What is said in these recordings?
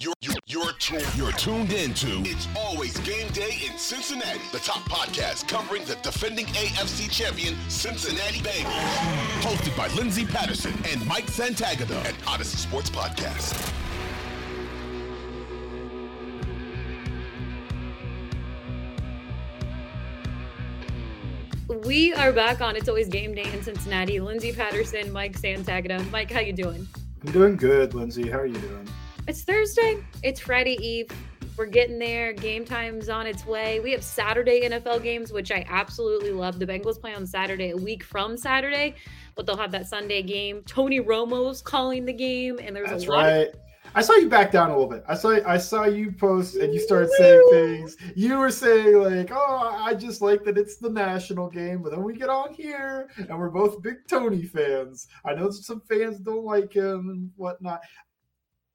You're, you're, you're, you're, tuned, you're tuned into It's Always Game Day in Cincinnati, the top podcast covering the defending AFC champion Cincinnati Bengals. Hosted by Lindsay Patterson and Mike Santagata, at Audacy Sports Podcast. We are back on It's Always Game Day in Cincinnati. Lindsay Patterson, Mike Santagata. Mike, how you doing? I'm doing good, Lindsay. How are you doing? It's Thursday. It's Friday Eve. We're getting there. Game time's on its way. We have Saturday NFL games, which I absolutely love. The Bengals play on Saturday, a week from Saturday, but they'll have that Sunday game. Tony Romo's calling the game, and there's That's a lot. right. Of- I saw you back down a little bit. I saw I saw you post and you started saying things. You were saying like, "Oh, I just like that it's the national game," but then we get on here and we're both big Tony fans. I know some fans don't like him and whatnot.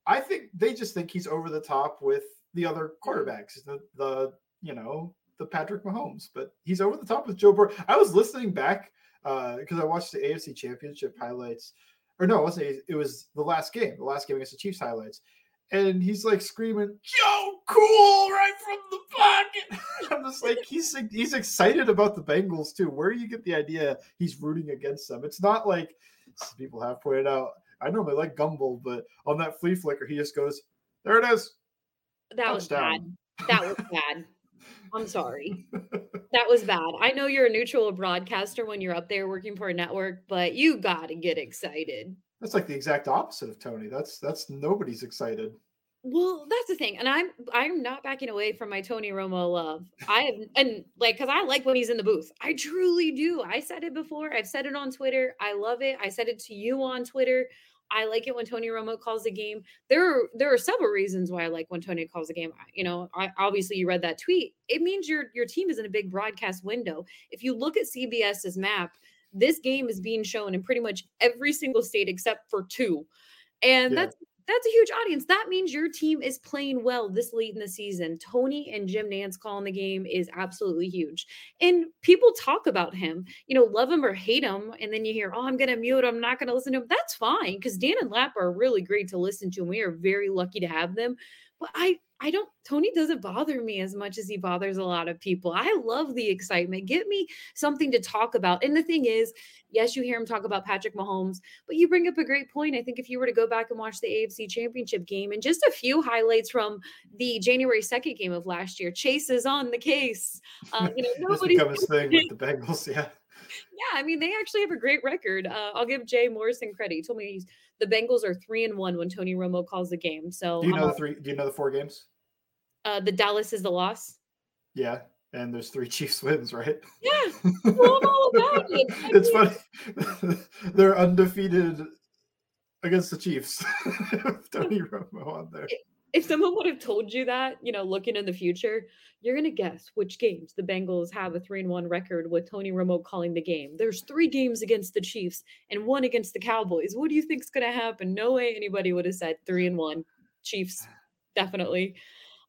I think they just think he's over the top with the other quarterbacks, the the you know the Patrick Mahomes, but he's over the top with Joe Burrow. I was listening back uh, because I watched the AFC Championship highlights or no, it wasn't. It was the last game, the last game against the Chiefs highlights, and he's like screaming, "Joe, cool!" right from the pocket. I'm just like, he's he's excited about the Bengals too. Where do you get the idea he's rooting against them? It's not like people have pointed out. I normally like Gumbel, but on that flea flicker, he just goes, "There it is." that was bad. That was bad. I'm sorry. That was bad. I know you're a neutral broadcaster when you're up there working for a network, but you got to get excited. That's like the exact opposite of Tony. That's that's nobody's excited. Well, that's the thing, and I'm I'm not backing away from my Tony Romo love. I have, and like because I like when he's in the booth. I truly do. I said it before. I've said it on Twitter. I love it. I said it to you on Twitter. I like it when Tony Romo calls the game. There are there are several reasons why I like when Tony calls the game. You know, I, obviously you read that tweet. It means your your team is in a big broadcast window. If you look at CBS's map, this game is being shown in pretty much every single state except for two, and Yeah. that's that's a huge audience. That means your team is playing well this late in the season. Tony and Jim Nantz calling the game is absolutely huge. And people talk about him, you know, love him or hate him. And then you hear, oh, I'm going to mute him. I'm not going to listen to him. That's fine because Dan and Lap are really great to listen to. And we are very lucky to have them. But I, I don't, Tony doesn't bother me as much as he bothers a lot of people. I love the excitement. Give me something to talk about. And the thing is, yes, you hear him talk about Patrick Mahomes, but you bring up a great point. I think if you were to go back and watch the AFC Championship game and just a few highlights from the January 2nd game of last year, Chase is on the case. Um, you know, nobody's become his thing with the Bengals. Yeah. yeah, I mean, they actually have a great record. Uh, I'll give Jay Morrison credit. He told me he's, the Bengals are three and one when Tony Romo calls the game. So Do you know um, the three? Do you know the four games? uh, the Dallas is the loss. Yeah, and there's three Chiefs wins, right? Yeah, well, I'm all about it. I it's mean- funny. They're undefeated against the Chiefs. with Tony Romo on there. If someone would have told you that, you know, looking in the future, you're gonna guess which games the Bengals have a three and one record with Tony Romo calling the game. There's three games against the Chiefs and one against the Cowboys. What do you think's gonna happen? No way anybody would have said three and one. Chiefs, definitely.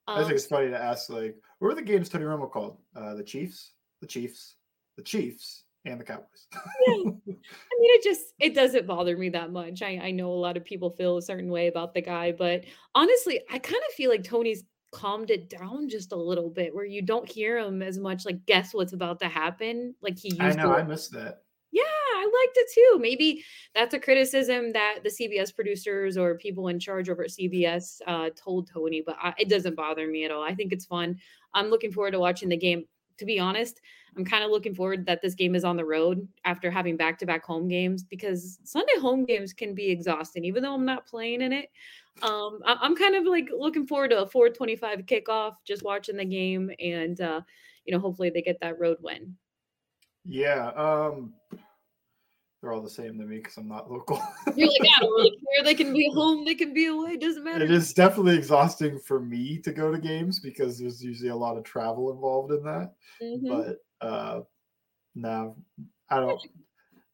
I think Um, it's funny to ask, like, what were the games Tony Romo called? Uh, the Chiefs, the Chiefs, the Chiefs, and the Cowboys. yeah. I mean, it just it doesn't bother me that much. I I know a lot of people feel a certain way about the guy, but honestly, I kind of feel like Tony's calmed it down just a little bit, where you don't hear him as much like guess what's about to happen, like he used to- I to. know, I missed that. Yeah, I liked it too. Maybe that's a criticism that the CBS producers or people in charge over at CBS uh, told Tony, but I, it doesn't bother me at all. I think it's fun. I'm looking forward to watching the game. To be honest, I'm kind of looking forward that this game is on the road after having back to back home games because Sunday home games can be exhausting, even though I'm not playing in it. Um, I, I'm kind of like looking forward to a 425 kickoff, just watching the game, and uh, you know, hopefully they get that road win. Yeah, um, they're all the same to me because I'm not local. You're like, I don't really care. They can be home, they can be away. It Doesn't matter. it is definitely exhausting for me to go to games because there's usually a lot of travel involved in that. Mhm. But uh, no, I don't.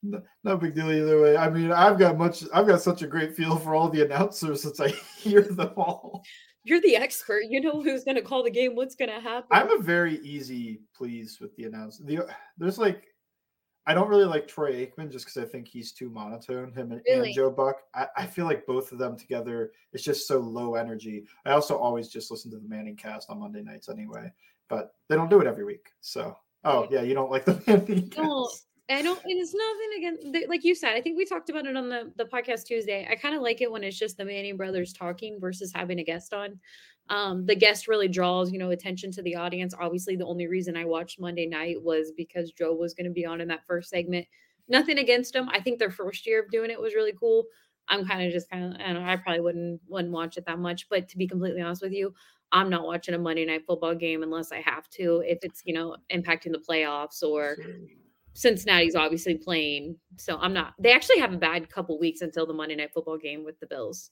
No, no big deal either way. I mean, I've got much. I've got such a great feel for all the announcers since I hear them all. You're the expert. You know who's going to call the game. What's going to happen? I'm a very easy please with the announce. The there's like I don't really like Troy Aikman just because I think he's too monotone. Him and, Really? and Joe Buck. I, I feel like both of them together, it's just so low energy. I also always just listen to the Manning cast on Monday nights anyway, but they don't do it every week. So, oh yeah, you don't like the Manning No. I don't, and it's nothing against, like you said, I think we talked about it on the, the podcast Tuesday. I kind of like it when it's just the Manning brothers talking versus having a guest on. Um, the guest really draws, you know, attention to the audience. Obviously, the only reason I watched Monday night was because Joe was going to be on in that first segment. Nothing against them. I think their first year of doing it was really cool. I'm kind of just kind of, I don't know, I probably wouldn't wouldn't watch it that much. But to be completely honest with you, I'm not watching a Monday night football game unless I have to, if it's you know impacting the playoffs or Cincinnati's obviously playing. So I'm not. They actually have a bad couple weeks until the Monday night football game with the Bills.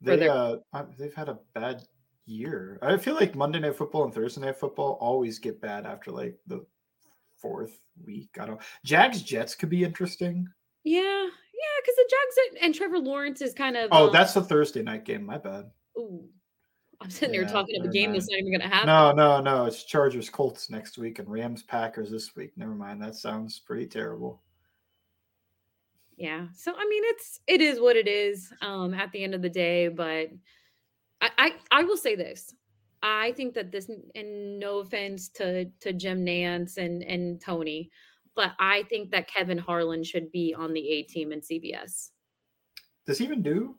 They their- uh, they've had a bad year. I feel like Monday Night Football and Thursday Night Football always get bad after like the fourth week. I don't. Jags Jets could be interesting. Yeah, yeah, because the Jags and- Trevor Lawrence is kind of. Oh, um, that's the Thursday night game. My bad. Ooh, I'm sitting there Yeah, talking of a game mind. that's not even going to happen. No, no, no. It's Chargers Colts next week and Rams Packers this week. Never mind. That sounds pretty terrible. Yeah. So I mean, it's it is what it is. Um, at the end of the day, but I I, I will say this. I think that this, and no offense to to Jim Nantz and and Tony, but I think that Kevin Harlan should be on the A team in CBS. Does he even do?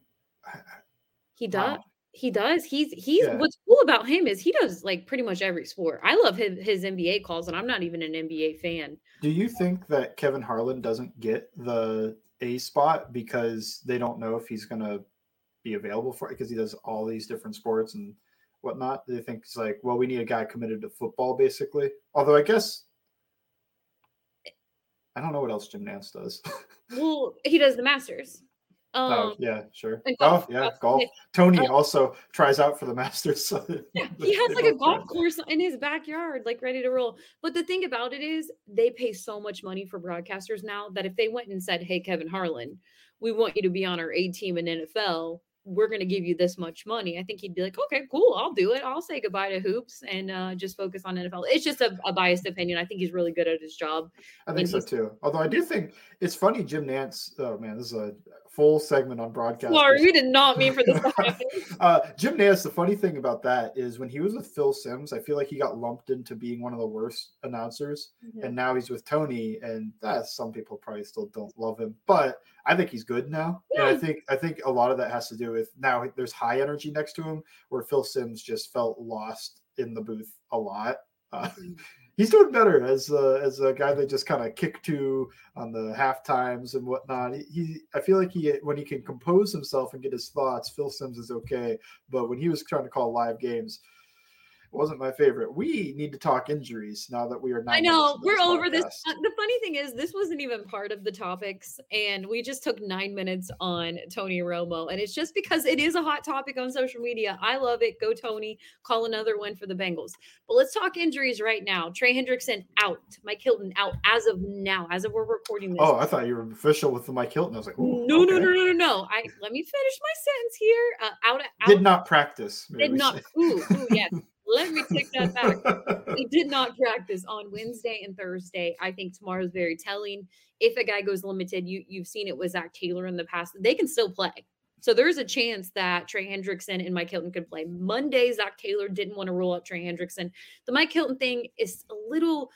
He does. Wow. He does. He's he's Yeah. what's cool about him is he does like pretty much every sport. I love his his NBA calls, and I'm not even an NBA fan. Do you think that Kevin Harlan doesn't get the A spot because they don't know if he's going to be available for it because he does all these different sports and whatnot? Do they think it's like, well, we need a guy committed to football, basically? Although I guess I don't know what else Jim Nantz does. Well, he does the Masters. Um, oh, yeah, sure. and Oh, golf, yeah, golf, golf. Tony Uh, also tries out for the Masters. So Yeah, he has like a golf course in his backyard, like ready to roll. But the thing about it is, they pay so much money for broadcasters now that if they went and said, "Hey, Kevin Harlan, we want you to be on our A team in NFL," we're going to give you this much money. I think he'd be like, "Okay, cool, I'll do it. I'll say goodbye to hoops and uh, just focus on NFL." It's just a, a biased opinion. I think he's really good at his job. I think so too. Although I do think it's funny, Jim Nantz. Oh man, this is a full segment on broadcast. Sorry, we did not mean for this to happen. uh, Jim Nantz. The funny thing about that is when he was with Phil Simms, I feel like he got lumped into being one of the worst announcers, and now he's with Tony, and that some people probably still don't love him, but I think he's good now. And I think I think a lot of that has to do with now there's high energy next to him, where Phil Simms just felt lost in the booth a lot. Uh, he's doing better as a, as a guy they just kind of kick to on the half times and whatnot. He, he, I feel like he when he can compose himself and get his thoughts, Phil Simms is okay. But when he was trying to call live games, wasn't my favorite. We need to talk injuries now that we are. I know we're over this. podcast. Uh, the funny thing is, this wasn't even part of the topics, and we just took nine minutes on Tony Romo, and it's just because it is a hot topic on social media. I love it. Go Tony! Call another one for the Bengals. But let's talk injuries right now. Trey Hendrickson out. Mike Hilton out as of now, as of we're recording this. Oh, I thought you were official with the Mike Hilton. I was like, no, no, okay. no, no, no, no. I let me finish my sentence here. Uh, out, out. Did not practice. may Did not. Ooh, ooh, yes. Let me take that back he did not practice on Wednesday and Thursday. I think tomorrow's very telling. If a guy goes limited, you you've seen it with Zac Taylor in the past. They can still play. So there's a chance that Trey Hendrickson and Mike Hilton could play. Monday, Zac Taylor didn't want to roll out Trey Hendrickson. The Mike Hilton thing is a little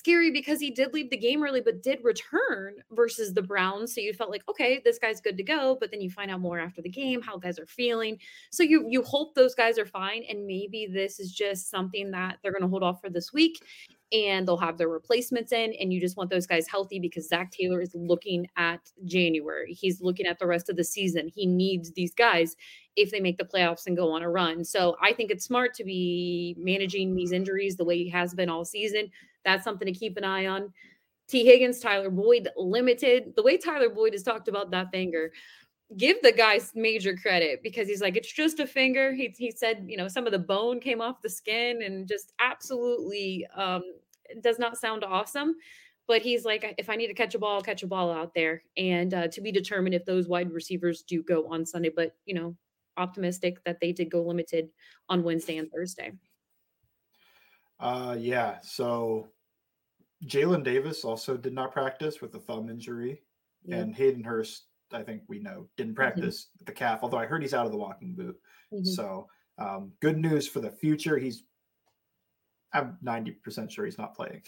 scary because he did leave the game early, but did return versus the Browns. So you felt like, okay, this guy's good to go. But then you find out more after the game how guys are feeling. So you you hope those guys are fine, and maybe this is just something that they're going to hold off for this week, and they'll have their replacements in, and you just want those guys healthy because Zac Taylor is looking at January. He's looking at the rest of the season. He needs these guys if they make the playoffs and go on a run. So I think it's smart to be managing these injuries the way he has been all season. That's something to keep an eye on. Tee Higgins, Tyler Boyd, limited. The way Tyler Boyd has talked about that finger, give the guys major credit because he's like, it's just a finger. He, he said, you know, some of the bone came off the skin and just absolutely um, does not sound awesome. But he's like, if I need to catch a ball, I'll catch a ball out there. And uh, to be determined if those wide receivers do go on Sunday. But, you know, optimistic that they did go limited on Wednesday and Thursday. Uh, yeah. So Jalen Davis also did not practice with a thumb injury, and Hayden Hurst, I think we know, didn't Mm-hmm. practice with the calf. Although I heard he's out of the walking boot. Mhm. So um, good news for the future. He's I'm 90% sure he's not playing.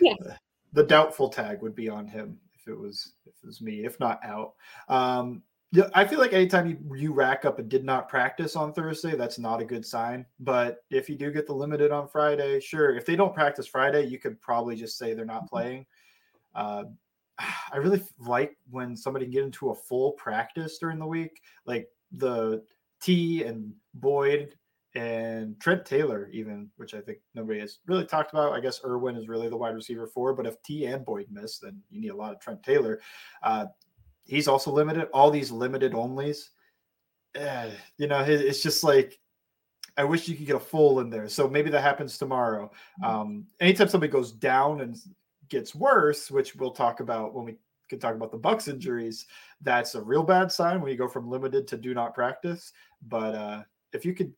Yeah. the doubtful tag would be on him if it was if it was me, if not out. Um, yeah, I feel like anytime you, you rack up and did not practice on Thursday, that's not a good sign. But if you do get the limited on Friday, sure. If they don't practice Friday, you could probably just say they're not playing. Uh, I really like when somebody can get into a full practice during the week, like the Tee and Boyd and Trent Taylor, even, which I think nobody has really talked about. I guess Irwin is really the wide receiver for, but if Tee and Boyd miss, then you need a lot of Trent Taylor. Uh, he's also limited. All these limited onlys, eh, you know, it's just like I wish you could get a full in there. So maybe that happens tomorrow. Um, anytime somebody goes down and gets worse, which we'll talk about when we can talk about the Bucs injuries, that's a real bad sign when you go from limited to do not practice. But uh, if you could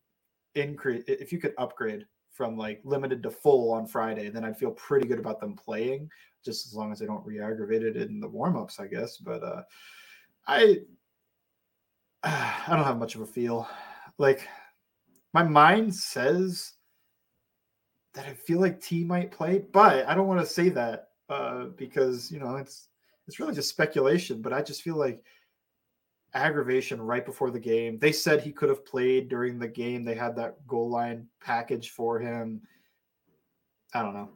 increase, if you could upgrade from like limited to full on Friday, then I'd feel pretty good about them playing, just as long as they don't re-aggravate it in the warm-ups, I guess. But uh, I, I don't have much of a feel. Like my mind says that I feel like Tee might play, but I don't want to say that uh, because you know it's it's really just speculation. But I just feel like aggravation right before the game. They said he could have played during the game. They had that goal line package for him. I don't know.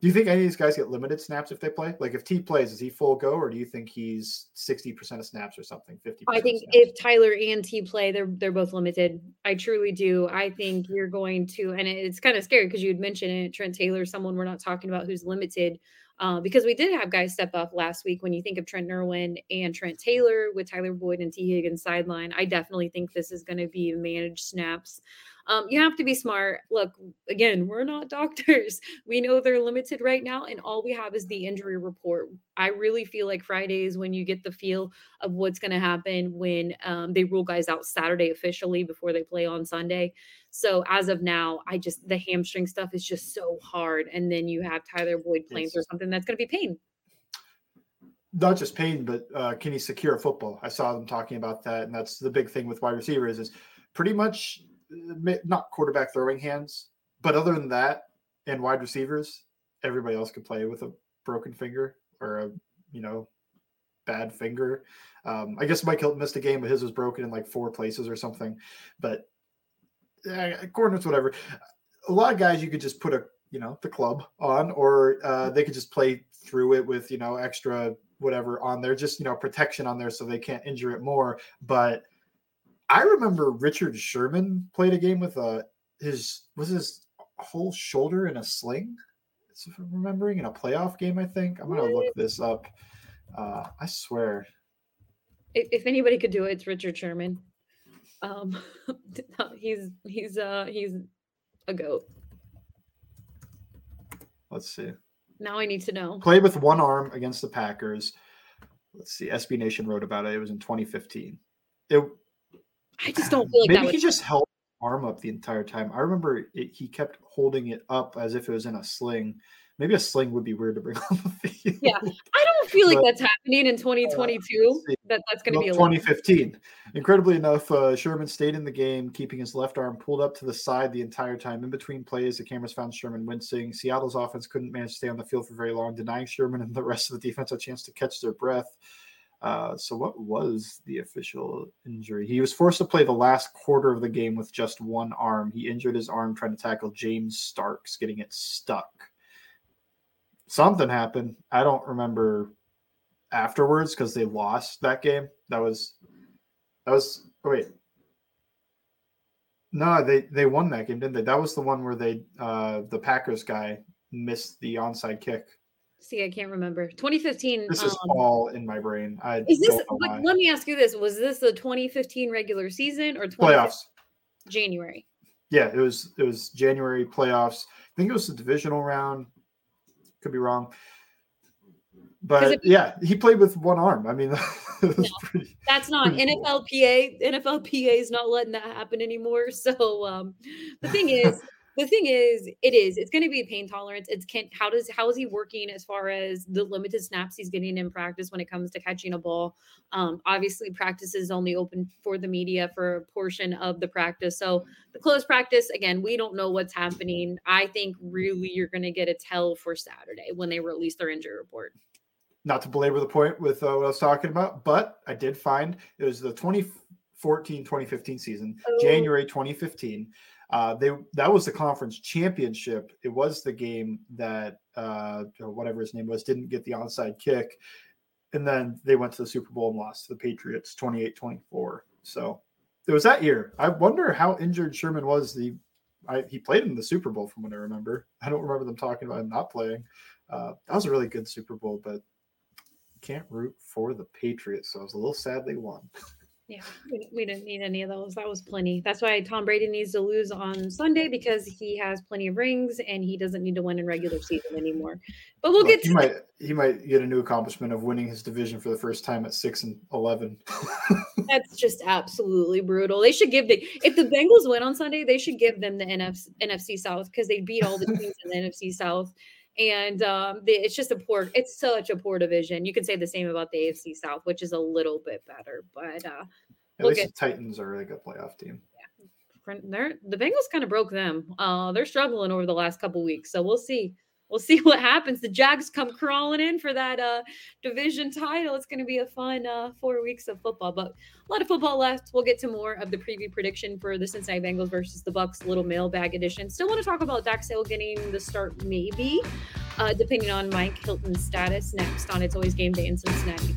Do you think any of these guys get limited snaps if they play? Like if Tee plays, is he full go, or do you think he's sixty percent of snaps or something? Fifty. I think if Tyler and Tee play, they're they're both limited. I truly do. I think you're going to, and it's kind of scary because you had mentioned it, Trent Taylor, someone we're not talking about who's limited, uh, because we did have guys step up last week. When you think of Trent Irwin and Trent Taylor with Tyler Boyd and Tee Higgins sideline, I definitely think this is going to be managed snaps. Um, you have to be smart. Look, again, we're not doctors. We know they're limited right now, and all we have is the injury report. I really feel like Fridays when you get the feel of what's going to happen when um, they rule guys out Saturday officially before they play on Sunday. So as of now, I just the hamstring stuff is just so hard, and then you have Tyler Boyd playing It's- something that's going to be pain. not just pain, but uh, can he secure football? I saw them talking about that, and that's the big thing with wide receivers is pretty much not quarterback throwing hands, but other than that, and wide receivers, everybody else could play with a broken finger or a you know bad finger. Um, I guess Mike Hilton missed a game, but his was broken in like four places or something. But uh, coordinates, whatever. A lot of guys you could just put a you know the club on, or uh, they could just play through it with you know extra whatever on there, just you know protection on there so they can't injure it more. But I remember Richard Sherman played a game with uh his was his whole shoulder in a sling. If I'm remembering in a playoff game, I think I'm gonna look this up. Uh, I swear. If, if anybody could do it, it's Richard Sherman. Um, he's he's uh he's a goat. Let's see. Now I need to know. Played with one arm against the Packers. Let's see. SB Nation wrote about it. It was in 2015. It I just don't feel like maybe that would he just held arm up the entire time. I remember it, he kept holding it up as if it was in a sling. Maybe a sling would be weird to bring on the field. Yeah, I don't feel like But, that's happening in 2022. see. that that's going to Well, be a lot. 2015. Incredibly enough, uh, Sherman stayed in the game, keeping his left arm pulled up to the side the entire time. In between plays, the cameras found Sherman wincing. Seattle's offense couldn't manage to stay on the field for very long, denying Sherman and the rest of the defense a chance to catch their breath. Uh, so, what was the official injury? He was forced to play the last quarter of the game with just one arm. He injured his arm trying to tackle James Starks, getting it stuck. Something happened. I don't remember afterwards because they lost that game. That was that was oh, wait. No, they they won that game, didn't they? That was the one where they uh the Packers guy missed the onside kick. See, I can't remember. 2015. This is um, all in my brain. I is this? But let me ask you this: Was this the 2015 regular season or 20 playoffs? January? Yeah, it was it was January playoffs. I think it was the divisional round. Could be wrong. But if- yeah, he played with one arm. I mean, it was No. pretty That's not Pretty cool. NFLPA. NFLPA is not letting that happen anymore. So um, the thing is, the thing is, it is. It's going to be pain tolerance. It's can how does how is he working as far as the limited snaps he's getting in practice when it comes to catching a ball? Um, obviously, practice is only open for the media for a portion of the practice. So the closed practice, again, we don't know what's happening. I think really you're going to get a tell for Saturday when they release their injury report. Not to belabor the point with uh, what I was talking about, but I did find it was the 2014 2015 season, oh. January 2015. Uh, they that was the conference championship. It was the game that uh, whatever his name was didn't get the onside kick, and then they went to the Super Bowl and lost to the Patriots 28-24. So it was that year. I wonder how injured Sherman was. The I, he played in the Super Bowl from what I remember. I don't remember them talking about him not playing. Uh, that was a really good Super Bowl, but can't root for the Patriots, so I was a little sad they won. Yeah, we, didn't need any of those. That was plenty. That's why Tom Brady needs to lose on Sunday because he has plenty of rings and he doesn't need to win in regular season anymore. But we'll get he might he might get a new accomplishment of winning his division for the first time at six and eleven. That's just absolutely brutal. They should give the if the Bengals win on Sunday, they should give them the NFC, NFC South because they beat all the teams in the NFC South and um, the, it's just a poor it's such a poor division. You can say the same about the afc south which is a little bit better but uh at least the titans are a really good playoff team. Yeah. They're the bengals kind of broke them. Uh they're struggling over the last couple weeks so we'll see we'll see what happens. The Jags come crawling in for that uh, division title. It's going to be a fun uh, four weeks of football, but a lot of football left. We'll get to more of the preview prediction for the Cincinnati Bengals versus the Bucs, little mailbag edition. Still want to talk about Dax Hill getting the start, maybe, uh, depending on Mike Hilton's status next on It's Always Game Day in Cincinnati.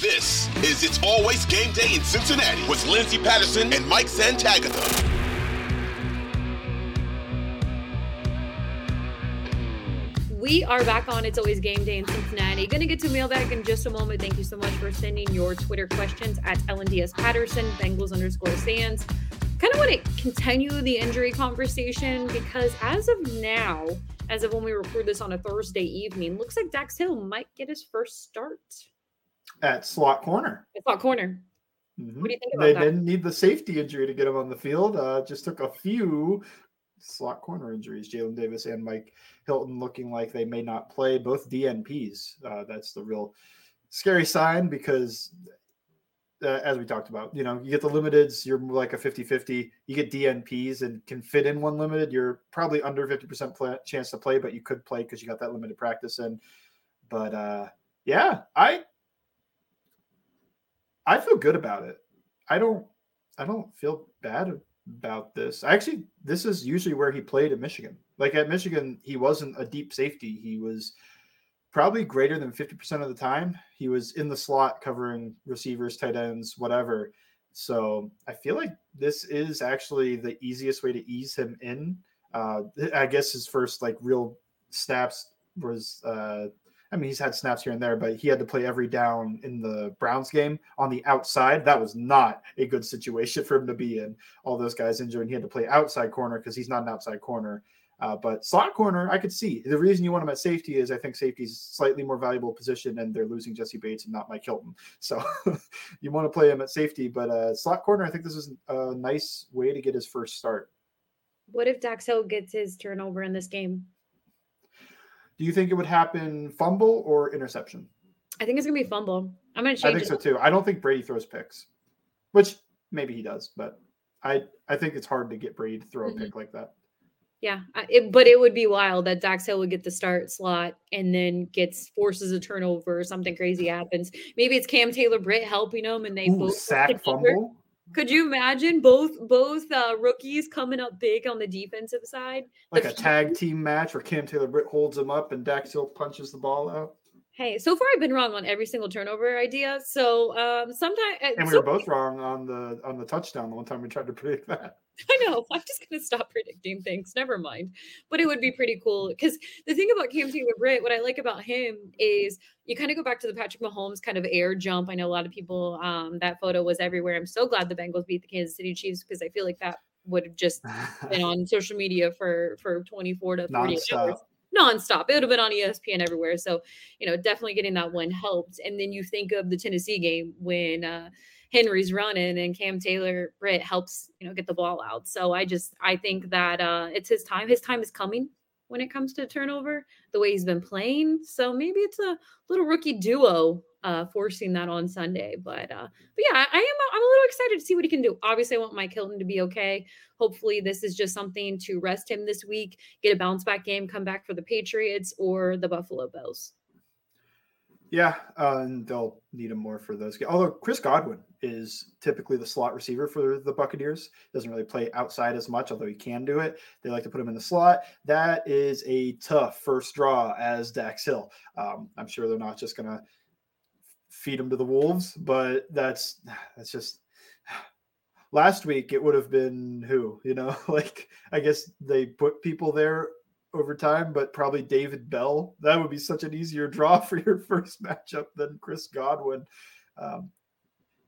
This, is It's Always Game Day in Cincinnati with Lindsay Patterson and Mike Santagata. We are back on It's Always Game Day in Cincinnati. Going to get to mailbag in just a moment. Thank you so much for sending your Twitter questions at LNDS Patterson, Bengals underscore Sands. Kind of want to continue the injury conversation because as of now, as of when we record this on a Thursday evening, looks like Dax Hill might get his first start at slot corner. At slot corner. Mm-hmm. What do you think about they that? didn't need the safety injury to get him on the field. Uh, just took a few slot corner injuries. Jalen Davis and Mike Hilton looking like they may not play. Both DNPs. Uh, that's the real scary sign because, uh, as we talked about, you know, you get the limiteds, you're like a 50 50. You get DNPs and can fit in one limited, you're probably under 50% play, chance to play, but you could play because you got that limited practice in. But uh, yeah, I I feel good about it. I don't I don't feel bad about this. Actually, this is usually where he played at Michigan. Like at Michigan, he wasn't a deep safety. He was probably greater than 50% of the time. He was in the slot covering receivers, tight ends, whatever. So I feel like this is actually the easiest way to ease him in. Uh, I guess his first like real snaps was uh, I mean, he's had snaps here and there, but he had to play every down in the Browns game on the outside. That was not a good situation for him to be in. All those guys injured, and he had to play outside corner because he's not an outside corner. Uh, but slot corner, I could see the reason you want him at safety is I think safety is slightly more valuable position, and they're losing Jessie Bates and not Mike Hilton. So you want to play him at safety, but uh, slot corner, I think this is a nice way to get his first start. What if Dax Hill gets his turnover in this game? Do you think it would happen fumble or interception? I think it's gonna be fumble. I'm gonna change. I think so too. I don't think Brady throws picks, which maybe he does, but I I think it's hard to get Brady to throw a mm-hmm. pick like that. Yeah, it, but it would be wild that Dax Hill would get the start slot and then gets forces a turnover or something crazy happens. Maybe it's Cam Taylor Britt helping him and they Ooh, both sack fumble. Could you imagine both both uh, rookies coming up big on the defensive side? Like a tag team match where Cam Taylor Britt holds him up and Dax Hill punches the ball out. Hey, so far I've been wrong on every single turnover idea. So um sometimes and we so, were both wrong on the on the touchdown the one time we tried to predict that. I know. I'm just gonna stop predicting things. Never mind. But it would be pretty cool because the thing about Cam Taylor Britt, what I like about him is you kind of go back to the Patrick Mahomes kind of air jump. I know a lot of people um that photo was everywhere. I'm so glad the Bengals beat the Kansas City Chiefs because I feel like that would have just been on social media for for 24 to 48 hours nonstop. It would have been on ESPN everywhere. So, you know, definitely getting that one helped. And then you think of the Tennessee game when uh, Henry's running and Cam Taylor Britt helps, you know, get the ball out. So I just I think that uh it's his time. His time is coming when it comes to turnover, the way he's been playing. So maybe it's a little rookie duo uh, forcing that on Sunday. But uh, but yeah, I am I'm a little excited to see what he can do. Obviously, I want Mike Hilton to be okay. Hopefully, this is just something to rest him this week, get a bounce back game, come back for the Patriots or the Buffalo Bills. Yeah, uh, and they'll need him more for those. Although Chris Godwin is typically the slot receiver for the Buccaneers, doesn't really play outside as much, although he can do it. They like to put him in the slot. That is a tough first draw as Dax Hill. Um, I'm sure they're not just going to feed him to the wolves, but that's that's just last week it would have been who you know like i guess they put people there over time but probably david bell that would be such an easier draw for your first matchup than chris godwin um,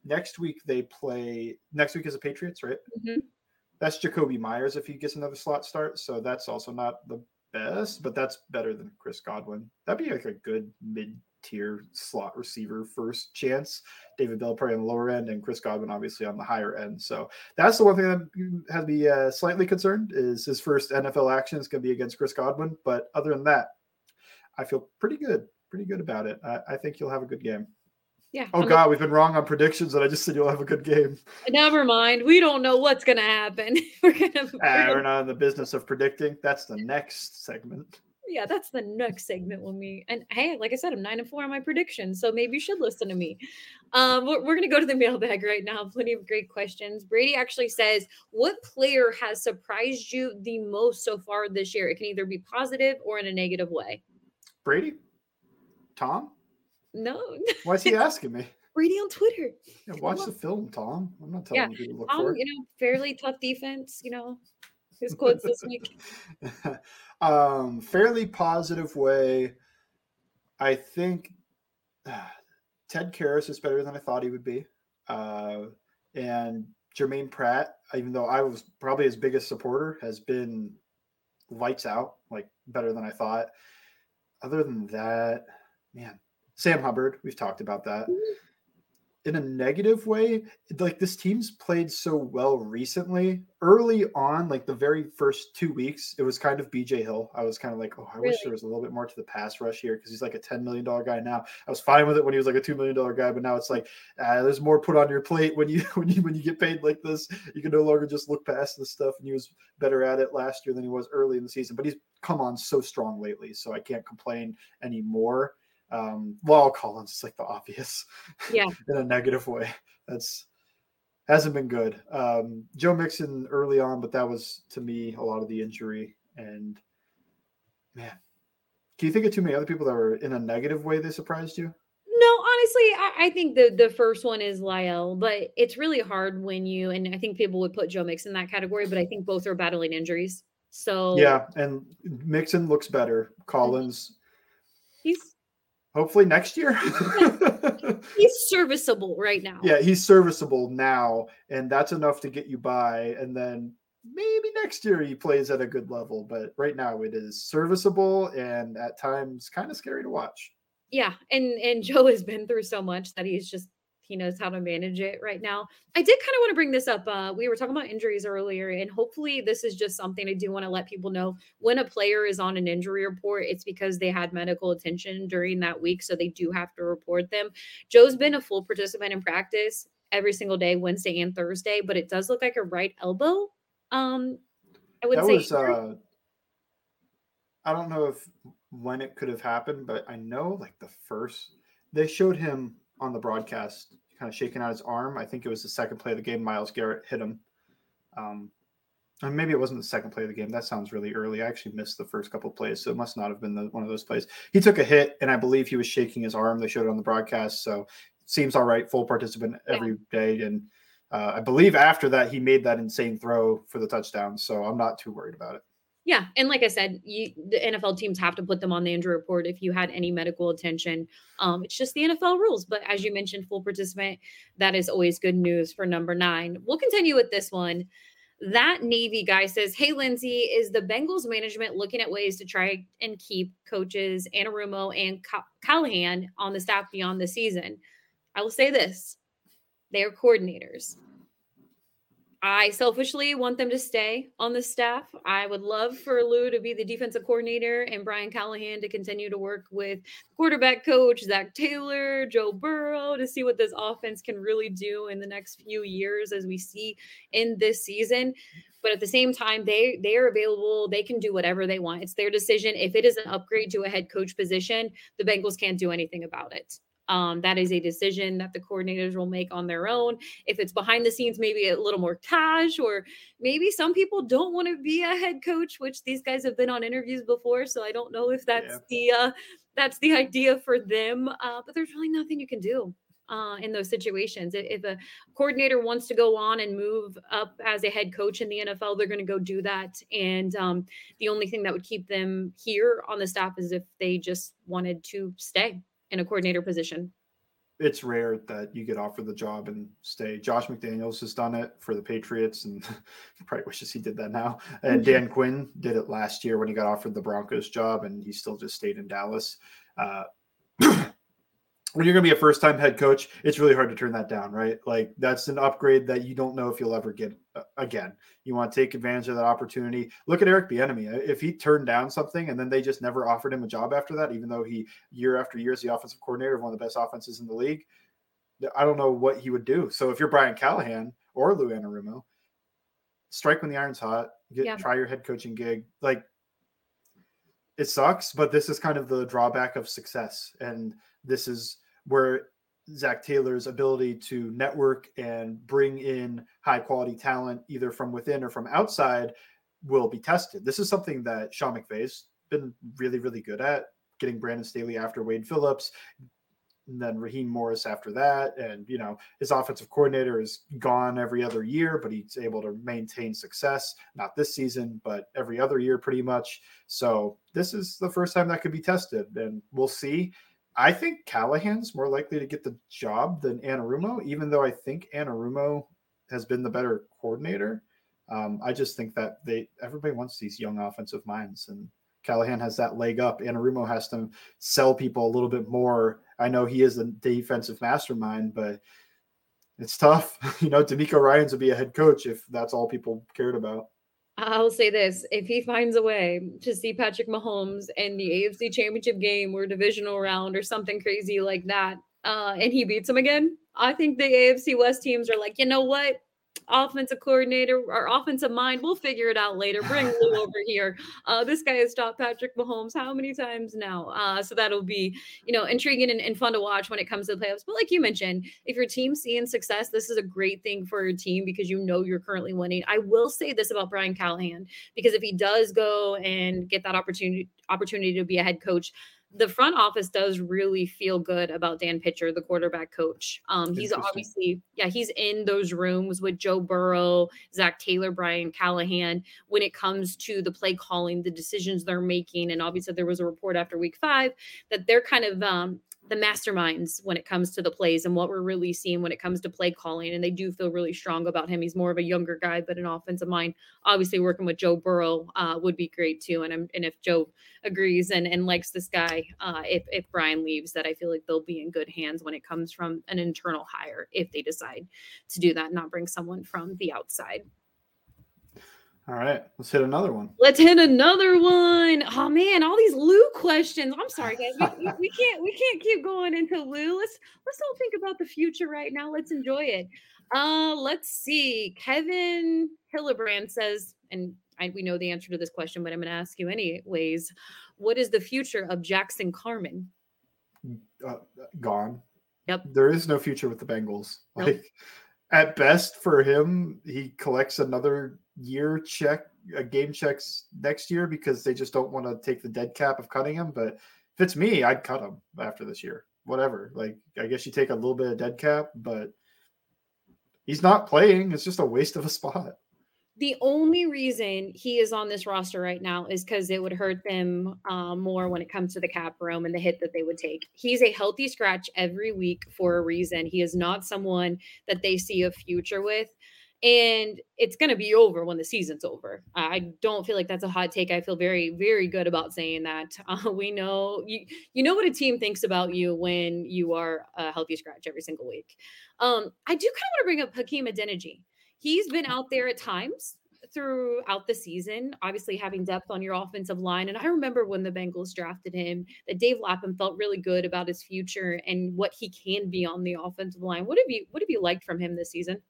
next week they play next week is the patriots right mm-hmm. that's Jakobi Meyers if he gets another slot start so that's also not the best but that's better than chris godwin that'd be like a good mid tier slot receiver first chance. David Bell probably on the lower end, and Chris Godwin obviously on the higher end. So that's the one thing that has me uh, slightly concerned is his first NFL action is going to be against Chris Godwin. But other than that, I feel pretty good, pretty good about it. I, I think you'll have a good game. Yeah. Oh I'm God, we've been wrong on predictions, and I just said you'll have a good game. Never mind. We don't know what's going to happen. we're gonna. We're, uh, we're not in the business of predicting. That's the next segment yeah, that's the next segment when we and hey, like I said, I'm nine and four on my predictions, so maybe you should listen to me. Um, we're, we're gonna go to the mailbag right now. Plenty of great questions. Brady actually says, "What player has surprised you the most so far this year? It can either be positive or in a negative way." Brady, Tom. No. Why is he asking me? Brady on Twitter. Yeah, watch the film, Tom. I'm not telling yeah. you to look um, for. You know, fairly tough defense. You know, his quotes this week. um, fairly positive way. I think uh, Ted Karras is better than I thought he would be. Uh, and Germaine Pratt, even though I was probably his biggest supporter, has been lights out, like better than I thought. Other than that, man, Sam Hubbard, we've talked about that. Mm-hmm. In a negative way like this team's played so well recently. Early on like the very first two weeks it was kind of bj hill. I was kind of like oh i really? wish there was a little bit more to the pass rush here because he's like a 10 million dollar guy now. I was fine with it when he was like a 2 million dollar guy but now it's like uh, there's more put on your plate when you when you when you get paid like this. You can no longer just look past this stuff and he was better at it last year than he was early in the season. But he's come on so strong lately so i can't complain anymore um, Collins is like the obvious, yeah, in a negative way. That's hasn't been good. Um, Joe Mixon early on, but that was to me a lot of the injury. And man, can you think of too many other people that were in a negative way they surprised you? No, honestly, I, I, think the the first one is Lyle, but it's really hard when you and I think people would put Joe Mixon in that category, but I think both are battling injuries. So yeah, and Mixon looks better. Collins, he's hopefully next year. he's serviceable right now. Yeah, he's serviceable now, and that's enough to get you by. And then maybe next year he plays at a good level, but right now it is serviceable and at times kind of scary to watch. Yeah, and and Joe has been through so much that he's just he knows how to manage it right now. I did kind of want to bring this up. Uh, we were talking about injuries earlier, and hopefully, this is just something I do want to let people know. When a player is on an injury report, it's because they had medical attention during that week, so they do have to report them. Joe's been a full participant in practice every single day, Wednesday and Thursday, but it does look like a right elbow. Um, I would that say. Was, uh, I don't know if when it could have happened, but I know like the first they showed him on the broadcast kind of shaking out his arm. I think it was the second play of the game. Myles Garrett hit him. Um, and maybe it wasn't the second play of the game. That sounds really early. I actually missed the first couple plays, so it must not have been the, one of those plays. He took a hit, and I believe he was shaking his arm. They showed it on the broadcast, so seems all right. Full participant every day, and uh, I believe after that he made that insane throw for the touchdown. So I'm not too worried about it. Yeah, and like I said, you, the NFL teams have to put them on the injury report if you had any medical attention. Um, it's just the NFL rules. But as you mentioned, full participant, that is always good news for number nine. We'll continue with this one. That Navy guy says, Hey, Lindsay, is the Bengals management looking at ways to try and keep coaches Anarumo and Callahan on the staff beyond the season? I will say this they are coordinators. I selfishly want them to stay on the staff. I would love for Lou to be the defensive coordinator and Brian Callahan to continue to work with quarterback coach Zac Taylor, Joe Burrow to see what this offense can really do in the next few years as we see in this season. But at the same time, they they are available. They can do whatever they want. It's their decision. If it is an upgrade to a head coach position, the Bengals can't do anything about it. Um, that is a decision that the coordinators will make on their own. If it's behind the scenes, maybe a little more cash, or maybe some people don't want to be a head coach, which these guys have been on interviews before. So I don't know if that's yeah. the uh, that's the idea for them. Uh, but there's really nothing you can do. Uh, in those situations. If a coordinator wants to go on and move up as a head coach in the NFL, they're going to go do that. And um, the only thing that would keep them here on the staff is if they just wanted to stay in a coordinator position. It's rare that you get offered the job and stay. Josh McDaniels has done it for the Patriots, and probably wishes he did that now. And Dan Quinn did it last year when he got offered the Broncos job, and he still just stayed in Dallas. Uh, when you're going to be a first time head coach, it's really hard to turn that down, right? Like that's an upgrade that you don't know if you'll ever get uh, again. You want to take advantage of that opportunity. Look at Eric Bieniemy. If he turned down something and then they just never offered him a job after that, even though he year after year is the offensive coordinator of one of the best offenses in the league, I don't know what he would do. So if you're Brian Callahan or Lou Anarumo, strike when the iron's hot. Get yeah. try your head coaching gig. Like it sucks, but this is kind of the drawback of success, and this is where Zac Taylor's ability to network and bring in high quality talent, either from within or from outside, will be tested. This is something that Sean McVay's been really, really good at getting Brandon Staley after Wade Phillips, and then Raheem Morris after that. And, you know, his offensive coordinator is gone every other year, but he's able to maintain success, not this season, but every other year pretty much. So this is the first time that could be tested, and we'll see. I think Callahan's more likely to get the job than Anarumo, even though I think Anarumo has been the better coordinator. Um, I just think that they everybody wants these young offensive minds, and Callahan has that leg up. Anarumo has to sell people a little bit more. I know he is the defensive mastermind, but it's tough. you know, DeMeco Ryans would be a head coach if that's all people cared about. I'll say this: if he finds a way to see Patrick Mahomes in the AFC Championship game or divisional round or something crazy like that, uh, and he beats him again, I think the AFC West teams are like, you know what? Offensive coordinator or offensive mind. We'll figure it out later. Bring Lou over here. Uh, this guy has stopped Patrick Mahomes how many times now? Uh, so that'll be, you know, intriguing and, and, fun to watch when it comes to the playoffs. But like you mentioned, if your team's seeing success, this is a great thing for your team because you know you're currently winning. I will say this about Brian Callahan because if he does go and get that opportunity opportunity to be a head coach, the front office does really feel good about Dan Pitcher, the quarterback coach. Um, he's obviously, yeah, he's in those rooms with Joe Burrow, Zac Taylor, Brian Callahan when it comes to the play calling, the decisions they're making. And obviously, there was a report after week five that they're kind of um, the masterminds when it comes to the plays and what we're really seeing when it comes to play calling. And they do feel really strong about him. He's more of a younger guy, but an offensive mind. Obviously, working with Joe Burrow uh, would be great too. And I'm, and if Joe agrees and, and likes this guy, uh, if if Brian leaves, that I feel like they'll be in good hands when it comes from an internal hire if they decide to do that, not bring someone from the outside. All right, let's hit another one. Let's hit another one. Oh man, all these Lou questions. I'm sorry, guys. We, we, can't we can't keep going into Lou. Let's let's all think about the future right now. Let's enjoy it. Uh, let's see. Kevin Hillebrand says, and I, we know the answer to this question, but I'm going to ask you anyways. What is the future of Jackson Carman? Uh, gone. Yep. There is no future with the Bengals. Nope. Like at best for him, he collects another year check, uh, game checks next year because they just don't want to take the dead cap of cutting him. But if it's me, I'd cut him after this year. Whatever. Like, I guess you take a little bit of dead cap, but he's not playing. It's just a waste of a spot. The only reason he is on this roster right now is because it would hurt them uh, more when it comes to the cap room and the hit that they would take. He's a healthy scratch every week for a reason. He is not someone that they see a future with and it's going to be over when the season's over. I don't feel like that's a hot take. I feel very, very good about saying that. Uh, we know you, you know what a team thinks about you when you are a healthy scratch every single week. Um, I do kind of want to bring up Hakeem Adeniji. He's been out there at times throughout the season, obviously having depth on your offensive line. And I remember when the Bengals drafted him, that Dave Lapham felt really good about his future and what he can be on the offensive line. What have you what have you liked from him this season?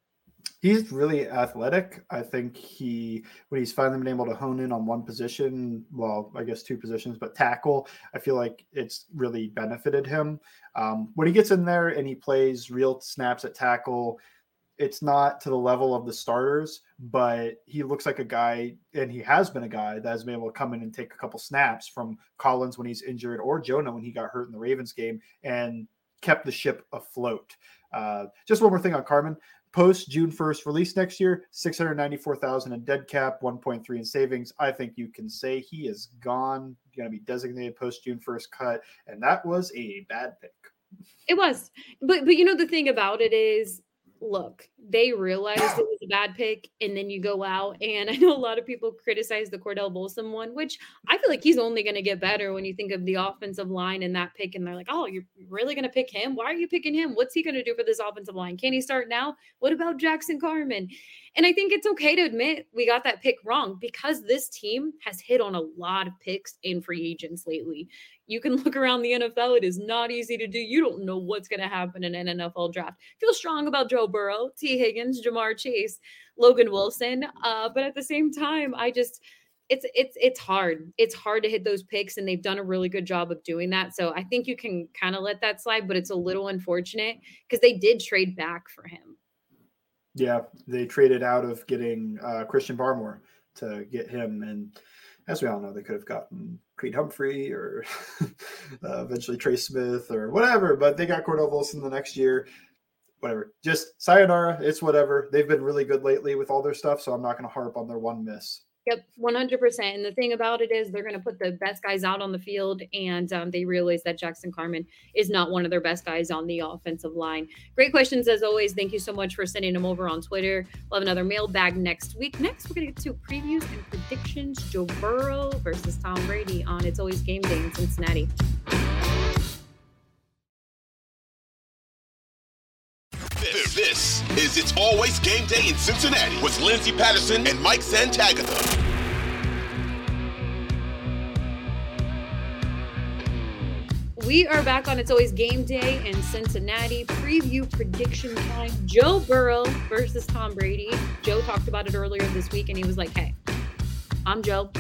He's really athletic. I think he, when he's finally been able to hone in on one position, well, I guess two positions, but tackle, I feel like it's really benefited him. Um, when he gets in there and he plays real snaps at tackle, it's not to the level of the starters, but he looks like a guy, and he has been a guy that has been able to come in and take a couple snaps from Collins when he's injured or Jonah when he got hurt in the Ravens game and kept the ship afloat. Uh, just one more thing on Carman post June 1st release next year, 694,000 in dead cap, 1.3 in savings. I think you can say he is gone, going to be designated post June 1st cut, and that was a bad pick. It was. But but you know the thing about it is look, they realized it was a bad pick, and then you go out. And I know a lot of people criticize the Cordell Volson one, which I feel like he's only going to get better when you think of the offensive line and that pick. And they're like, oh, you're really going to pick him? Why are you picking him? What's he going to do for this offensive line? Can he start now? What about Jackson Carman? And I think it's okay to admit we got that pick wrong because this team has hit on a lot of picks in free agents lately. You can look around the NFL. It is not easy to do. You don't know what's going to happen in an NFL draft. Feel strong about Joe Burrow, Tee Higgins, Ja'Marr Chase, Logan Wilson. Uh, but at the same time, I just it's it's it's hard. It's hard to hit those picks, and they've done a really good job of doing that. So I think you can kind of let that slide, but it's a little unfortunate because they did trade back for him. Yeah, they traded out of getting uh, Christian Barmore to get him, and as we all know, they could have gotten Creed Humphrey or uh, eventually Trey Smith or whatever, but they got Cordell Volson the next year. Whatever, just sayonara. It's whatever. They've been really good lately with all their stuff, so I'm not going to harp on their one miss. Yep, 100%. And the thing about it is they're going to put the best guys out on the field, and um, they realize that Jackson Carman is not one of their best guys on the offensive line. Great questions as always. Thank you so much for sending them over on Twitter. We'll have another mailbag next week. Next, we're going to get to previews and predictions Joe Burrow versus Tom Brady on It's Always Game Day in Cincinnati. This is It's Always Game Day in Cincinnati with Lindsay Patterson and Mike Santagata. We are back on It's Always Game Day in Cincinnati. Preview prediction time. Joe Burrow versus Tom Brady. Joe talked about it earlier this week and he was like, hey, I'm Joe.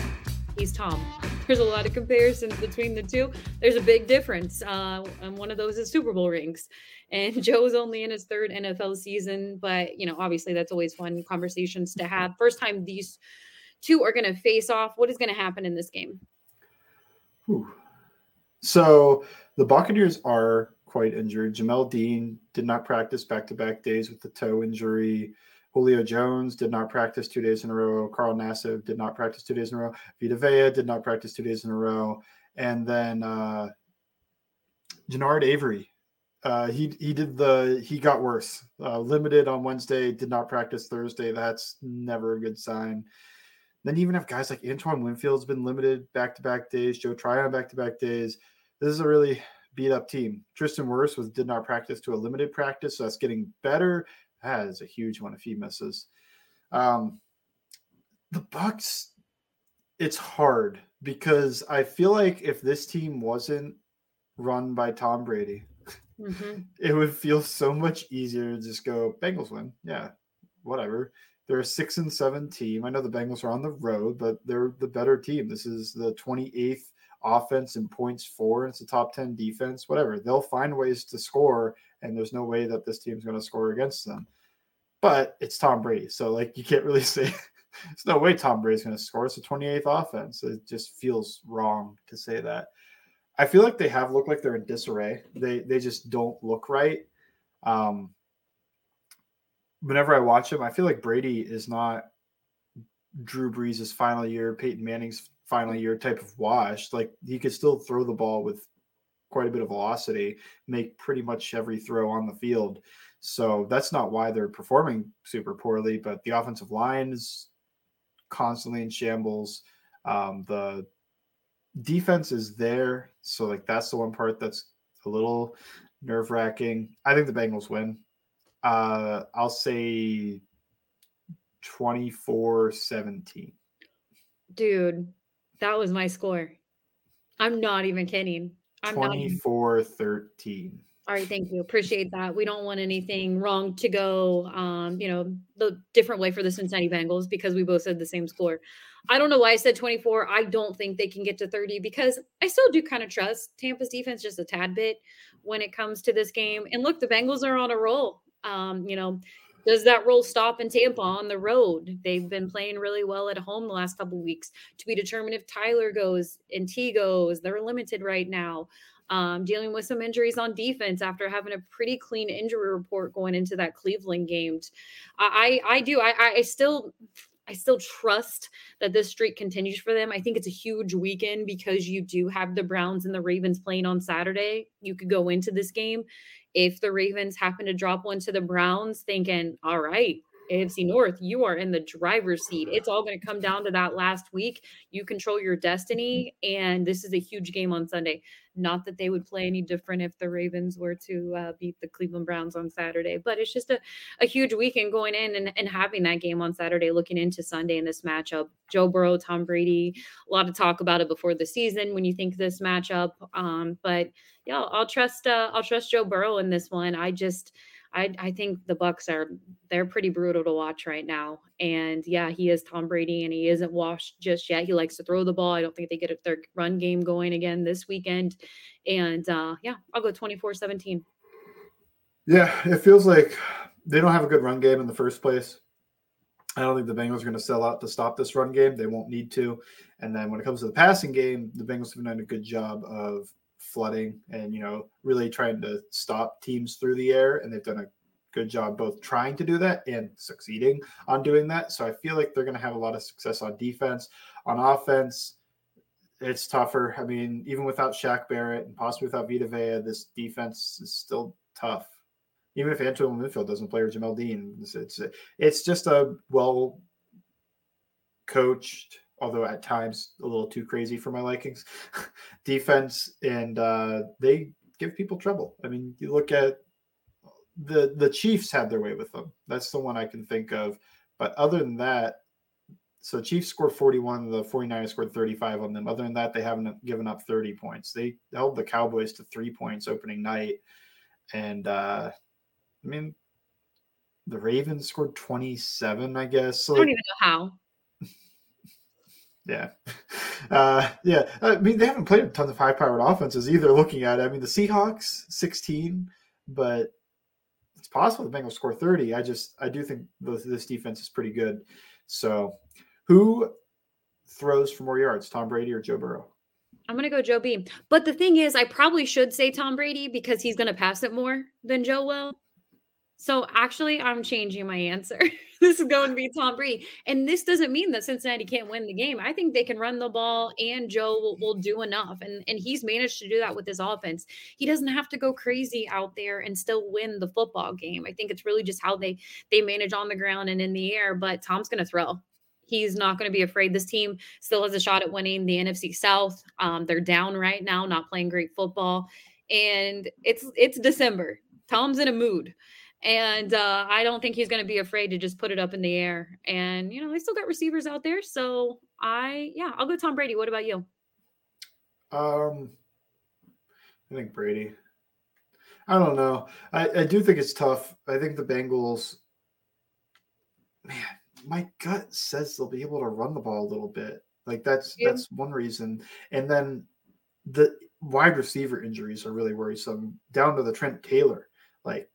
He's Tom. There's a lot of comparisons between the two. There's a big difference. Uh, and one of those is Super Bowl rings and Joe's only in his third NFL season, but you know, obviously that's always fun conversations to have. First time these two are going to face off. What is going to happen in this game? Whew. So the Buccaneers are quite injured. Jamel Dean did not practice back to back days with the toe injury. Julio Jones did not practice two days in a row. Carl Nassib did not practice two days in a row. Vita Vea did not practice two days in a row. And then uh, Genard Avery uh, he he did the he got worse. Uh, limited on Wednesday, did not practice Thursday. That's never a good sign. Then even if guys like Antoine Winfield's been limited back to back days, Joe Tryon back to back days. This is a really beat up team. Tristan Wirfs was did not practice to a limited practice, so that's getting better. That is a huge one if he misses. Um, the Bucs, it's hard because I feel like if this team wasn't run by Tom Brady, Mm-hmm. It would feel so much easier to just go Bengals win. Yeah, whatever. They're a six and seven team. I know the Bengals are on the road, but they're the better team. This is the 28th offense in points for. It's a top 10 defense, whatever. They'll find ways to score, and there's no way that this team's going to score against them. But it's Tom Brady. So, like, you can't really say there's no way Tom Brady's going to score. It's a 28th offense. It just feels wrong to say that. I feel like they have looked like they're in disarray. They they just don't look right. Um, whenever I watch them, I feel like Brady is not Drew Brees' final year, Peyton Manning's final year type of wash. Like he could still throw the ball with quite a bit of velocity, make pretty much every throw on the field. So that's not why they're performing super poorly, but the offensive line is constantly in shambles. Um, the defense is there. So, like, that's the one part that's a little nerve wracking. I think the Bengals win. Uh, I'll say 24 17. Dude, that was my score. I'm not even kidding. I'm 24 13. All right, thank you. Appreciate that. We don't want anything wrong to go, um, you know, the different way for the Cincinnati Bengals because we both said the same score. I don't know why I said 24. I don't think they can get to 30 because I still do kind of trust Tampa's defense just a tad bit when it comes to this game. And look, the Bengals are on a roll. Um, you know, does that roll stop in Tampa on the road? They've been playing really well at home the last couple weeks. To be determined if Tyler goes and Tee goes. They're limited right now um, dealing with some injuries on defense after having a pretty clean injury report going into that Cleveland game. I, I, I do. I, I still. I still trust that this streak continues for them. I think it's a huge weekend because you do have the Browns and the Ravens playing on Saturday. You could go into this game if the Ravens happen to drop one to the Browns, thinking, all right, AFC North, you are in the driver's seat. It's all going to come down to that last week. You control your destiny, and this is a huge game on Sunday. Not that they would play any different if the Ravens were to uh, beat the Cleveland Browns on Saturday, but it's just a, a huge weekend going in and, and having that game on Saturday, looking into Sunday in this matchup. Joe Burrow, Tom Brady, a lot of talk about it before the season when you think this matchup. Um, but yeah, I'll trust uh, I'll trust Joe Burrow in this one. I just I, I think the Bucs are they're pretty brutal to watch right now. And yeah, he is Tom Brady and he isn't washed just yet. He likes to throw the ball. I don't think they get their run game going again this weekend. And uh, yeah, I'll go 24-17. Yeah, it feels like they don't have a good run game in the first place. I don't think the Bengals are going to sell out to stop this run game. They won't need to. And then when it comes to the passing game, the Bengals have done a good job of flooding and you know really trying to stop teams through the air and they've done a good job both trying to do that and succeeding on doing that. So i feel like they're going to have a lot of success on defense. On offense it's tougher. I mean even without Shaq Barrett and possibly without Vita Vea this defense is still tough. Even if Antoine Winfield doesn't play or Jamel Dean it's, it's it's just a well coached although at times a little too crazy for my likings, defense, and uh, they give people trouble. I mean, you look at the the Chiefs had their way with them. That's the one I can think of. But other than that, so Chiefs scored 41, the 49ers scored 35 on them. Other than that, they haven't given up 30 points. They held the Cowboys to three points opening night. And uh I mean the Ravens scored 27, I guess. So I don't even know how. Yeah. Uh, yeah. I mean, they haven't played tons of high powered offenses either, looking at it. I mean, the Seahawks, 16, but it's possible the Bengals score 30. I just, I do think this defense is pretty good. So, who throws for more yards, Tom Brady or Joe Burrow? I'm going to go Joe B. But the thing is, I probably should say Tom Brady because he's going to pass it more than Joe will. So actually, I'm changing my answer. this is going to be Tom Brady. And this doesn't mean that Cincinnati can't win the game. I think they can run the ball and Joe will, will, do enough. And, and he's managed to do that with his offense. He doesn't have to go crazy out there and still win the football game. I think it's really just how they they manage on the ground and in the air. But Tom's going to throw. He's not going to be afraid. This team still has a shot at winning the NFC South. Um, they're down right now, not playing great football. And it's it's December. Tom's in a mood. And uh, I don't think he's going to be afraid to just put it up in the air. And, you know, they still got receivers out there. So I, yeah, I'll go Tom Brady. What about you? Um, I think Brady. I don't know. I, I do think it's tough. I think the Bengals, man, my gut says they'll be able to run the ball a little bit. Like that's yeah. that's one reason. And then the wide receiver injuries are really worrisome. Down to the Trent Taylor. Like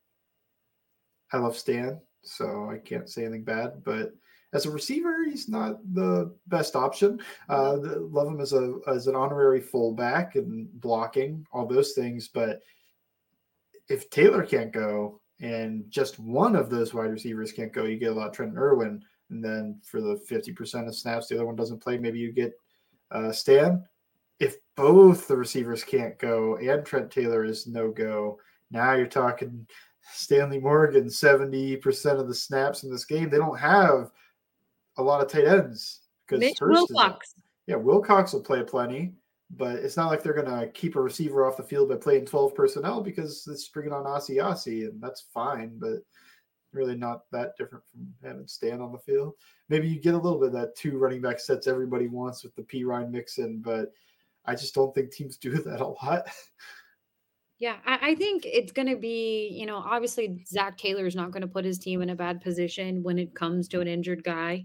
I love Stan, so I can't say anything bad. But as a receiver, he's not the best option. Uh, love him as a as an honorary fullback and blocking all those things. But if Taylor can't go and just one of those wide receivers can't go, you get a lot of Trent Irwin. And then for the fifty percent of snaps, the other one doesn't play. Maybe you get uh, Stan. If both the receivers can't go and Trent Taylor is no go, now you're talking Stanley Morgan, 70% of the snaps in this game. They don't have a lot of tight ends because Mitch Wilcox. Yeah, Wilcox will play plenty, but it's not like they're going to keep a receiver off the field by playing 12 personnel because it's bringing on Asiasi, and that's fine, but really not that different from having Stan on the field. Maybe you get a little bit of that two running back sets everybody wants with the Perine mix in, but I just don't think teams do that a lot. Yeah, I, I think it's going to be, you know, obviously Zac Taylor is not going to put his team in a bad position when it comes to an injured guy.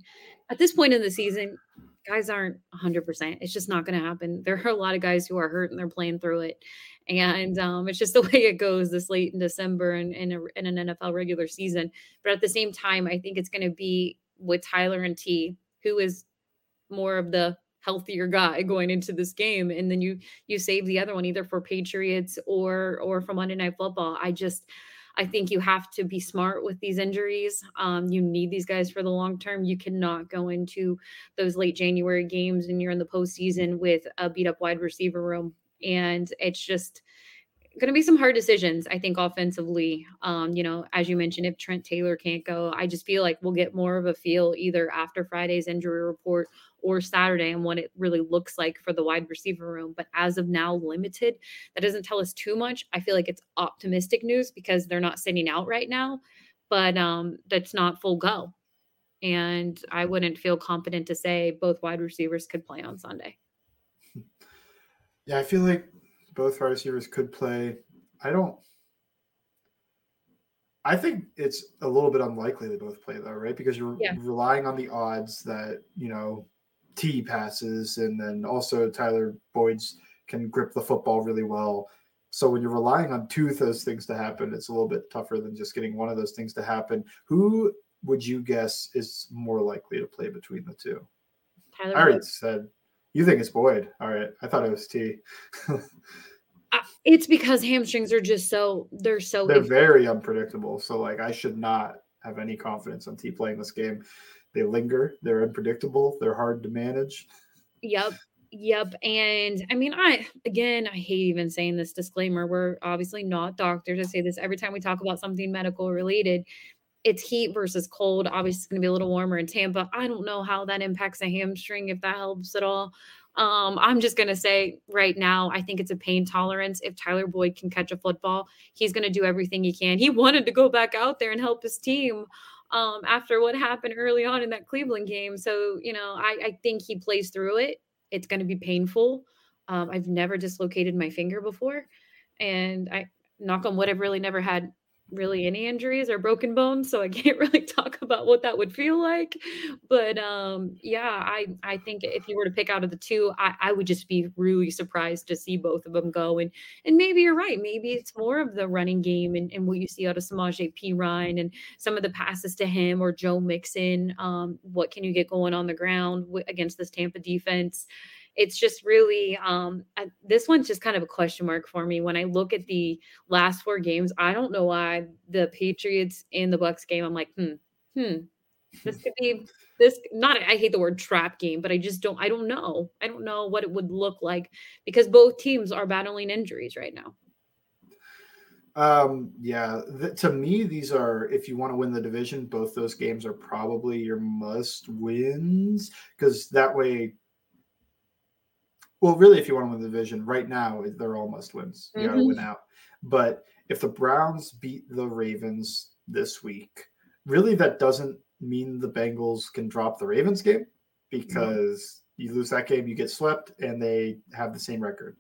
At this point in the season, guys aren't 100%. It's just not going to happen. There are a lot of guys who are hurt and they're playing through it. And um, it's just the way it goes this late in December and in, in an NFL regular season. But at the same time, I think it's going to be with Tyler and Tee, who is more of the healthier guy going into this game and then you you save the other one either for patriots or or for monday night football. I just i think you have to be smart with these injuries. Um, you need these guys for the long term. You cannot go into those late january games and you're in the postseason with a beat up wide receiver room. And it's just going to be some hard decisions, I think, offensively. Um, you know, as you mentioned, if Trent Taylor can't go, I just feel like we'll get more of a feel either after Friday's injury report or Saturday and what it really looks like for the wide receiver room. But as of now, limited. That doesn't tell us too much. I feel like it's optimistic news because they're not sitting out right now, but um, that's not full go. And I wouldn't feel confident to say both wide receivers could play on Sunday. Yeah, I feel like both wide receivers could play. I don't. I think it's a little bit unlikely they both play though, right? Because you're yeah. relying on the odds that you know Tee passes, and then also Tyler Boyd's can grip the football really well. So when you're relying on two of those things to happen, it's a little bit tougher than just getting one of those things to happen. Who would you guess is more likely to play between the two? Tyler I already Boyd. said you think it's Boyd. All right. I thought it was Tee. Uh, it's because hamstrings are just so they're so they're very unpredictable. So like I should not have any confidence on Tee playing this game. They linger, they're unpredictable, they're hard to manage. Yep. Yep. And I mean, I again, I hate even saying this disclaimer. We're obviously not doctors. I say this every time we talk about something medical related. It's heat versus cold. Obviously, it's going to be a little warmer in Tampa. I don't know how that impacts a hamstring, if that helps at all. Um, I'm just going to say right now, I think it's a pain tolerance. If Tyler Boyd can catch a football, he's going to do everything he can. He wanted to go back out there and help his team um, after what happened early on in that Cleveland game. So, you know, I, I think he plays through it. It's going to be painful. Um, I've never dislocated my finger before. And I, knock on wood, I've really never had really any injuries or broken bones so i can't really talk about what that would feel like. But um yeah i i think if you were to pick out of the two i, I would just be really surprised to see both of them go. And and maybe you're right maybe it's more of the running game and, and what you see out of Samaje Perine and some of the passes to him or Joe Mixon um what can you get going on the ground against this Tampa defense it's just really um this one's just kind of a question mark for me. When i look at the last four games i don't know why the patriots in the bucs game i'm like hmm hmm this could be this not i hate the word trap game but i just don't i don't know. I don't know what it would look like because both teams are battling injuries right now. Um yeah th- to me these are if you want to win the division both those games are probably your must wins because that way well, really, if you want to win the division right now, they're all must wins. You mm-hmm. got to win out. But if the Browns beat the Ravens this week, really that doesn't mean the Bengals can drop the Ravens game because mm-hmm. you lose that game, you get swept, and they have the same record.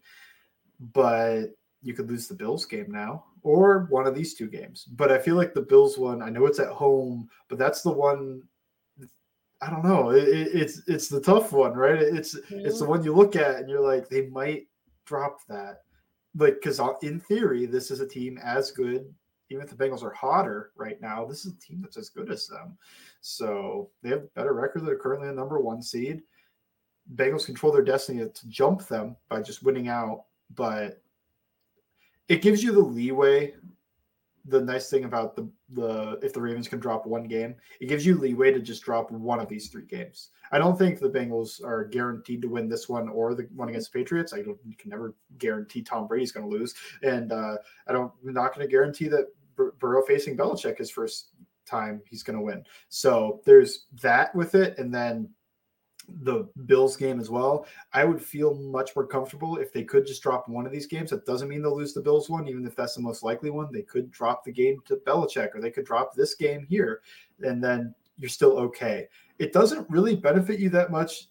But you could lose the Bills game now or one of these two games. But I feel like the Bills one, I know it's at home, but that's the one I don't know. It, it's it's the tough one, right? It's mm-hmm. it's the one you look at and you're like, they might drop that, like because in theory, this is a team as good even if the Bengals are hotter right now, this is a team that's as good as them. So they have a better record. They're currently a number one seed. Bengals control their destiny to jump them by just winning out, but it gives you the leeway. The nice thing about the the if the Ravens can drop one game, it gives you leeway to just drop one of these three games. I don't think the Bengals are guaranteed to win this one or the one against the Patriots. I don't you can never guarantee Tom Brady's going to lose, and uh, I don't I'm not going to guarantee that Bur- Burrow facing Belichick his first time he's going to win. So there's that with it, and then the Bills game as well. I would feel much more comfortable if they could just drop one of these games. That doesn't mean they'll lose the Bills one, even if that's the most likely one. They could drop the game to Belichick, or they could drop this game here, and then you're still okay. It doesn't really benefit you that much,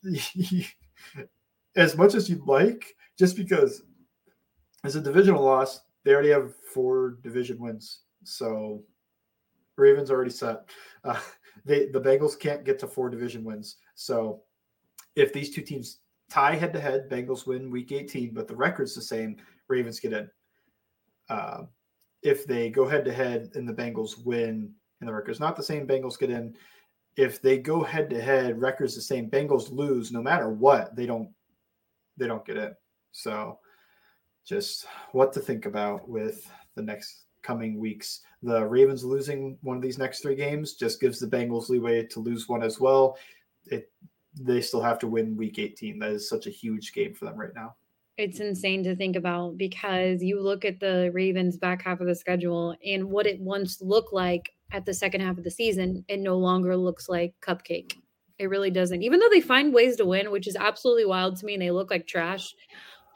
as much as you'd like, just because as a divisional loss, they already have four division wins. So Ravens already set. Uh, they the Bengals can't get to four division wins. So if these two teams tie head to head, Bengals win week 18, but the record's the same, Ravens get in. Uh, if they go head to head and the Bengals win and the record's not the same, Bengals get in. If they go head to head, record's the same, Bengals lose no matter what, they don't they don't get in. So just what to think about with the next coming weeks. The Ravens losing one of these next three games just gives the Bengals leeway to lose one as well. It they still have to win week 18. That is such a huge game for them right now. It's insane to think about because you look at the Ravens back half of the schedule and what it once looked like at the second half of the season, it no longer looks like cupcake. It really doesn't. Even though they find ways to win, which is absolutely wild to me, and they look like trash.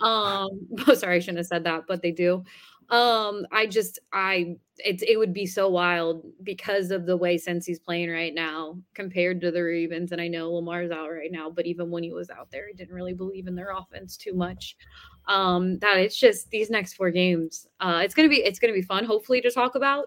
Um, oh, sorry, I shouldn't have said that, but they do. Um, I just I it's it would be so wild because of the way Cincy's playing right now compared to the Ravens. And I know Lamar's out right now, but even when he was out there, I didn't really believe in their offense too much. Um, that it's just these next four games. Uh, it's gonna be it's gonna be fun, hopefully, to talk about.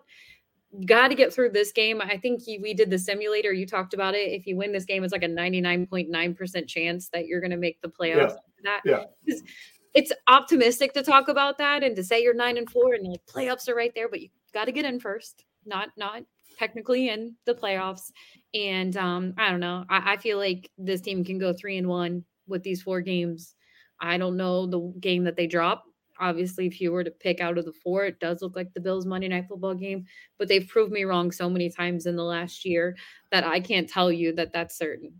Got to get through this game. I think he, we did the simulator. You talked about it. If you win this game, it's like a 99.9% chance that you're going to make the playoffs. Yeah. That Yeah it's optimistic to talk about that and to say you're nine and four and like playoffs are right there, but you got to get in first, not not technically in the playoffs. And um, I don't know. I, I feel like this team can go three and one with these four games. I don't know the game that they drop. Obviously, if you were to pick out of the four, it does look like the Bills Monday Night Football game, but they've proved me wrong so many times in the last year that I can't tell you that that's certain.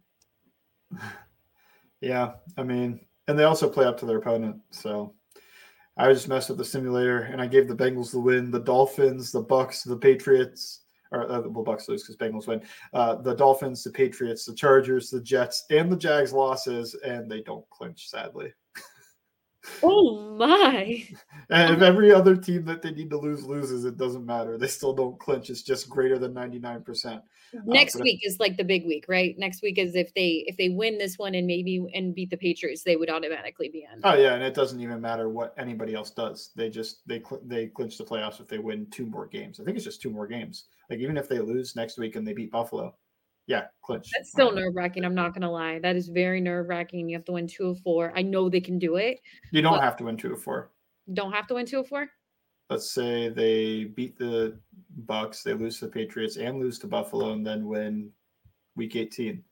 Yeah, I mean, and they also play up to their opponent. So I just messed with the simulator and I gave the Bengals the win, the Dolphins, the Bucs, the Patriots, or uh, well, Bucs lose because Bengals win. Uh, the Dolphins, the Patriots, the Chargers, the Jets, and the Jags losses, and they don't clinch, sadly. Oh my! and if every other team that they need to lose loses, it doesn't matter. They still don't clinch. It's just greater than ninety nine percent. Next uh, week is like the big week, right? Next week is if they if they win this one and maybe and beat the Patriots, they would automatically be in. Oh yeah, and it doesn't even matter what anybody else does. They just they they clinch the playoffs if they win two more games. I think it's just two more games. Like even if they lose next week and they beat Buffalo, yeah, clinch. That's still nerve wracking. I'm not gonna lie. That is very nerve wracking. You have to win two of four. I know they can do it. You don't have to win two of four. Don't have to win two of four. Let's say they beat the Bucs, they lose to the Patriots, and lose to Buffalo, and then win Week 18.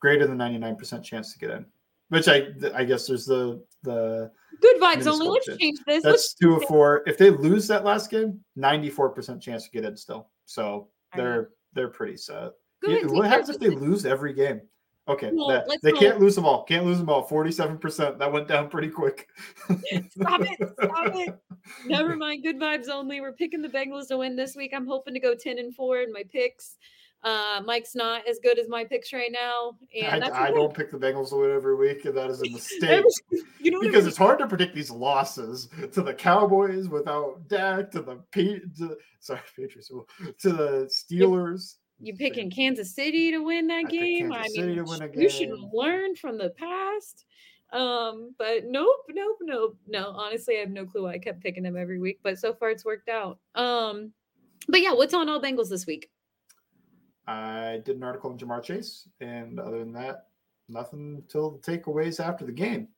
Greater than 99% chance to get in. Which I I guess there's the the good vibes only. Let's change this. That's Let's two of four. If they lose that last game, 94% chance to get in still. So they're they're pretty set. Yeah, what happens if they lose every game? Okay, well, that, they can't lose them all. Can't lose them all. Forty-seven percent. That went down pretty quick. stop it! Stop it! Never mind. Good vibes only. We're picking the Bengals to win this week. I'm hoping to go ten and four in my picks. Uh, Mike's not as good as my picks right now, and I, I don't pick the Bengals to win every week, and that is a mistake. you know because it's hard to predict these losses to the Cowboys without Dak, to the P, to, sorry Patriots, to the Steelers you picking Kansas City to win that I game. I mean, you should learn from the past. Um, but nope, nope, nope. No, honestly, I have no clue why I kept picking them every week, but so far it's worked out. Um, but yeah, what's on all Bengals this week? I did an article on Ja'Marr Chase, and other than that, nothing till the takeaways after the game.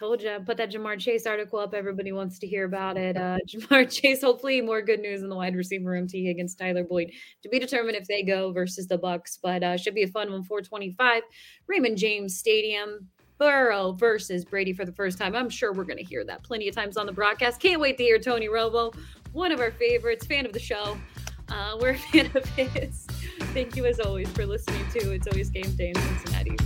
Told you, put that Ja'Marr Chase article up. Everybody wants to hear about it. Uh, Ja'Marr Chase, hopefully, more good news in the wide receiver room. Tee against Tyler Boyd to be determined if they go versus the Bucs, but uh, should be a fun one. 425, Raymond James Stadium. Burrow versus Brady for the first time. I'm sure we're going to hear that plenty of times on the broadcast. Can't wait to hear Tony Romo, one of our favorites, fan of the show. Uh, we're a fan of his. Thank you as always for listening to It's Always Game Day in Cincinnati.